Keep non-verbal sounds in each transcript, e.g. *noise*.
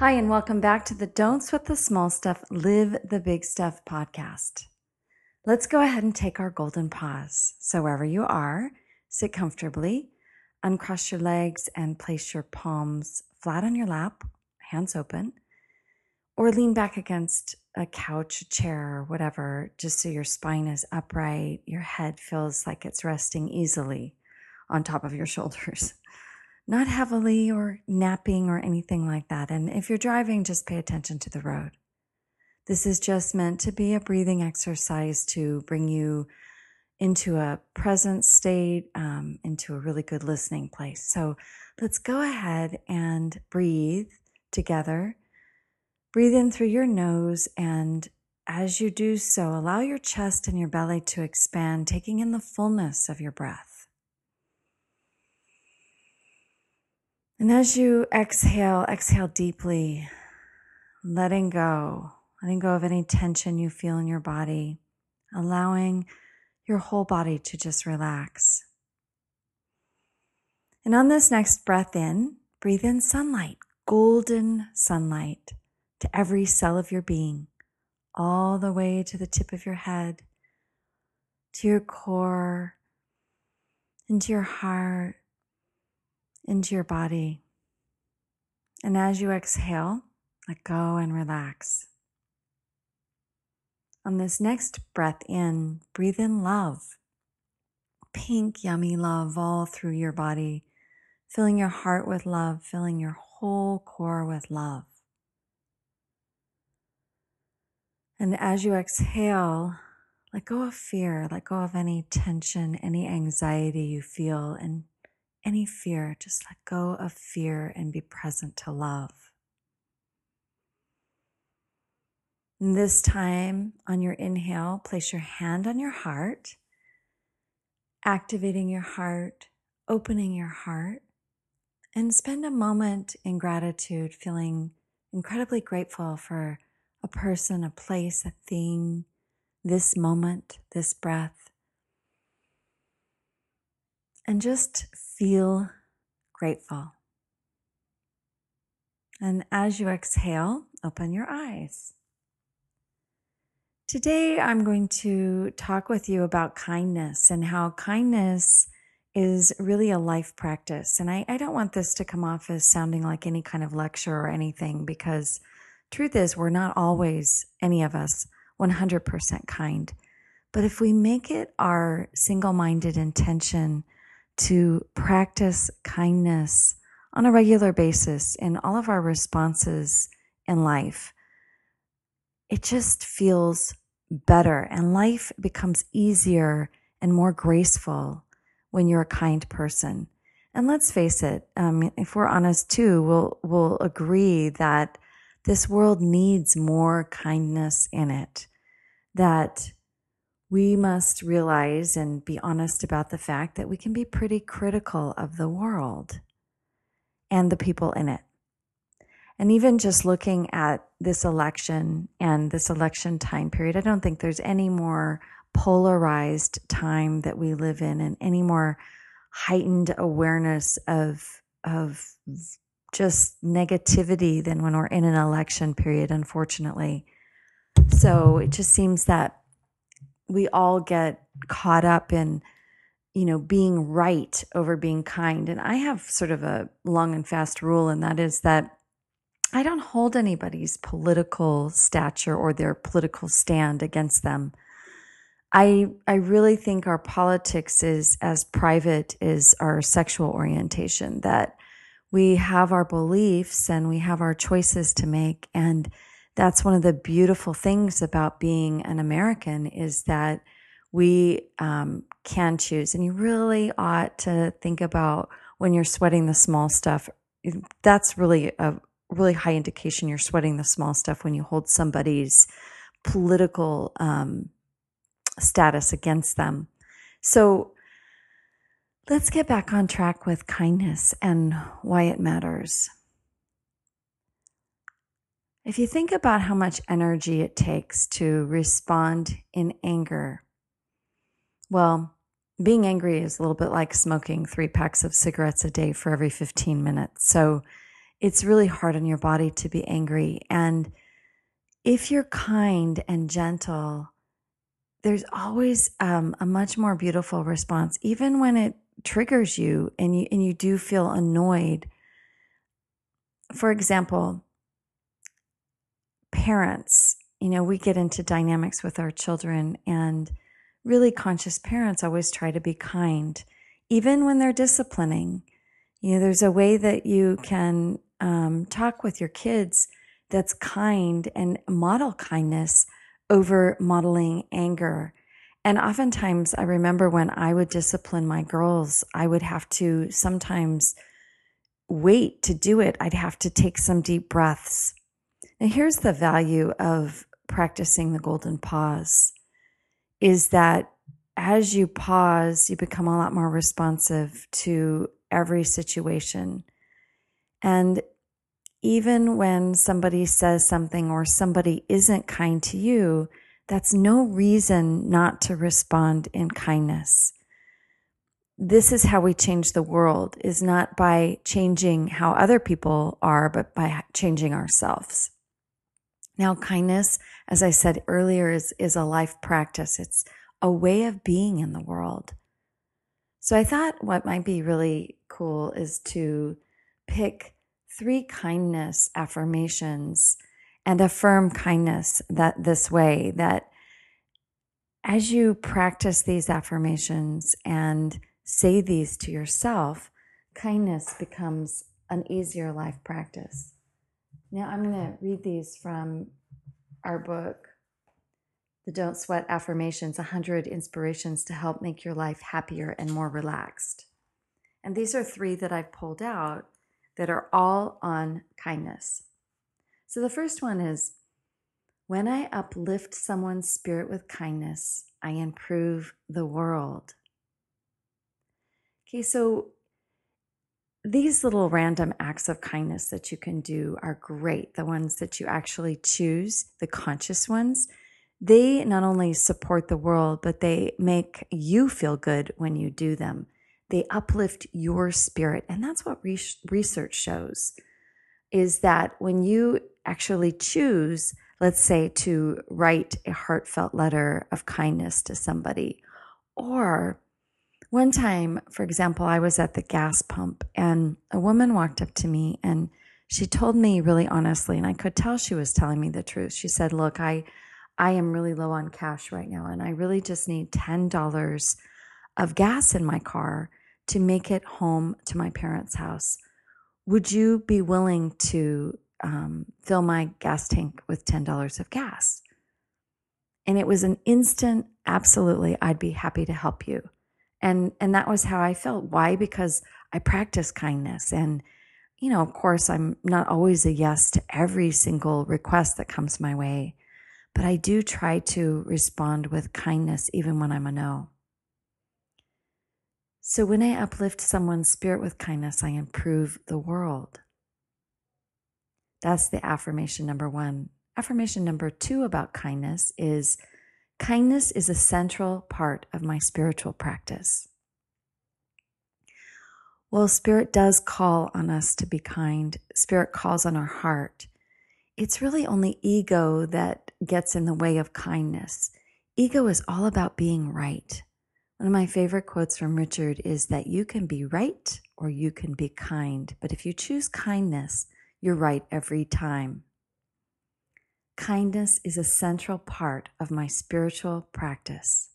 Hi, and welcome back to the Don't Sweat the Small Stuff, Live the Big Stuff podcast. Let's go ahead and take our golden pause. So, wherever you are, sit comfortably, uncross your legs, and place your palms flat on your lap, hands open, or lean back against a couch, a chair, whatever, just so your spine is upright, your head feels like it's resting easily on top of your *laughs* shoulders not heavily or napping or anything like that. And if you're driving, just pay attention to the road. This is just meant to be a breathing exercise to bring you into a present state, um, into a really good listening place. So let's go ahead and breathe together. Breathe in through your nose, and as you do so, allow your chest and your belly to expand, taking in the fullness of your breath. And as you exhale, exhale deeply, letting go, letting go of any tension you feel in your body, allowing your whole body to just relax. And on this next breath in, breathe in sunlight, golden sunlight to every cell of your being, all the way to the tip of your head, to your core, into your heart, into your body. And as you exhale, let go and relax. On this next breath in, breathe in love. Pink, yummy love all through your body, filling your heart with love, filling your whole core with love. And as you exhale, let go of fear, let go of any tension, any anxiety you feel, and any fear, just let go of fear and be present to love. And this time on your inhale, place your hand on your heart, activating your heart, opening your heart, and spend a moment in gratitude, feeling incredibly grateful for a person, a place, a thing, this moment, this breath and just feel grateful. And as you exhale, open your eyes. Today, I'm going to talk with you about kindness and how kindness is really a life practice. And I, I, don't want this to come off as sounding like any kind of lecture or anything because truth is, we're not always, any of us, 100% kind. But if we make it our single minded intention to practice kindness on a regular basis in all of our responses in life, it just feels better and life becomes easier and more graceful when you're a kind person. And let's face it, um, if we're honest too, we'll, we'll agree that this world needs more kindness in it. That we must realize and be honest about the fact that we can be pretty critical of the world and the people in it. And even just looking at this election and this election time period, I don't think there's any more polarized time that we live in and any more heightened awareness of, of just negativity than when we're in an election period, unfortunately. So it just seems that we all get caught up in you know being right over being kind. And i have sort of a long and fast rule and that is that i don't hold anybody's political stature or their political stand against them. I i really think our politics is as private as our sexual orientation that we have our beliefs and we have our choices to make. And that's one of the beautiful things about being an American is that we um, can choose. And you really ought to think about when you're sweating the small stuff. That's really a really high indication you're sweating the small stuff when you hold somebody's political um, status against them. So let's get back on track with kindness and why it matters. If you think about how much energy it takes to respond in anger, well, being angry is a little bit like smoking three packs of cigarettes a day for every 15 minutes. So it's really hard on your body to be angry. And if you're kind and gentle, there's always um, a much more beautiful response, even when it triggers you and you and you do feel annoyed. For example, parents, you know, we get into dynamics with our children and really conscious parents always try to be kind, even when they're disciplining. You know, there's a way that you can um, talk with your kids that's kind and model kindness over modeling anger. And oftentimes, I remember when I would discipline my girls, I would have to sometimes wait to do it. I'd have to take some deep breaths. Now, here's the value of practicing the golden pause is that as you pause, you become a lot more responsive to every situation. And even when somebody says something or somebody isn't kind to you, that's no reason not to respond in kindness. This is how we change the world is not by changing how other people are, but by changing ourselves. Now, kindness, as I said earlier, is, is a life practice. It's a way of being in the world. So I thought what might be really cool is to pick three kindness affirmations and affirm kindness that this way that as you practice these affirmations and say these to yourself, kindness becomes an easier life practice. Now, I'm going to read these from our book, The Don't Sweat Affirmations 100 Inspirations to Help Make Your Life Happier and More Relaxed. And these are three that I've pulled out that are all on kindness. So the first one is when I uplift someone's spirit with kindness, I improve the world. Okay, so these little random acts of kindness that you can do are great. The ones that you actually choose, the conscious ones, they not only support the world, but they make you feel good when you do them. They uplift your spirit. And that's what re- research shows is that when you actually choose, let's say, to write a heartfelt letter of kindness to somebody, or one time, for example, I was at the gas pump and a woman walked up to me and she told me really honestly, and I could tell she was telling me the truth. She said, Look, I, I am really low on cash right now, and I really just need $10 of gas in my car to make it home to my parents' house. Would you be willing to um, fill my gas tank with $10 of gas? And it was an instant, absolutely, I'd be happy to help you and and that was how i felt. Why? Because i practice kindness. And you know of course i'm not always a yes to every single request that comes my way but i do try to respond with kindness even when i'm a no. So when i uplift someone's spirit with kindness i improve the world. That's the affirmation number one. Affirmation number two about kindness is Kindness is a central part of my spiritual practice. Well, Spirit does call on us to be kind, Spirit calls on our heart. It's really only ego that gets in the way of kindness. Ego is all about being right. One of my favorite quotes from Richard is that you can be right or you can be kind, but if you choose kindness, you're right every time. Kindness is a central part of my spiritual practice.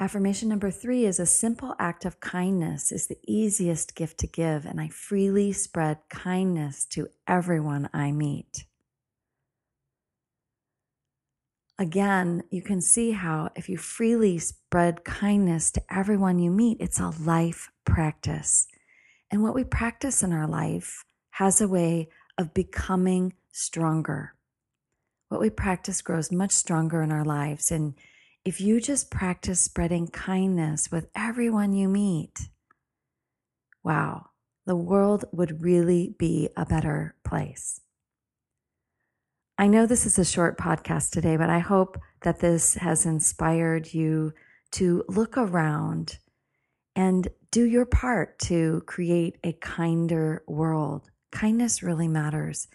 Affirmation number three is a simple act of kindness is the easiest gift to give, and I freely spread kindness to everyone I meet. Again, you can see how if you freely spread kindness to everyone you meet, it's a life practice. And what we practice in our life has a way of becoming stronger. What we practice grows much stronger in our lives. And if you just practice spreading kindness with everyone you meet, wow, the world would really be a better place. I know this is a short podcast today, but I hope that this has inspired you to look around and do your part to create a kinder world. Kindness really matters.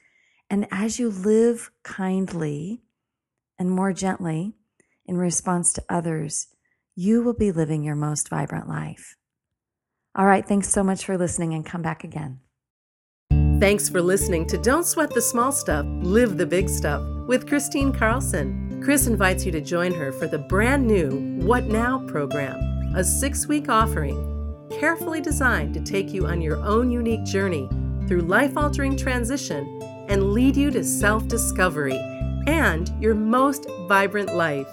And as you live kindly and more gently in response to others, you will be living your most vibrant life. All right, thanks so much for listening and come back again. Thanks for listening to Don't Sweat the Small Stuff, Live the Big Stuff with Kristine Carlson. Chris invites you to join her for the brand new What Now program, a six week offering carefully designed to take you on your own unique journey through life altering transition and lead you to self discovery and your most vibrant life.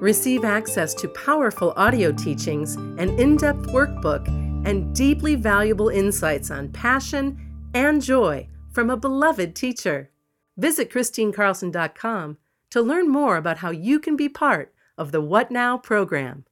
Receive access to powerful audio teachings, an in depth workbook, and deeply valuable insights on passion and joy from a beloved teacher. Visit KristineCarlson.com to learn more about how you can be part of the What Now program.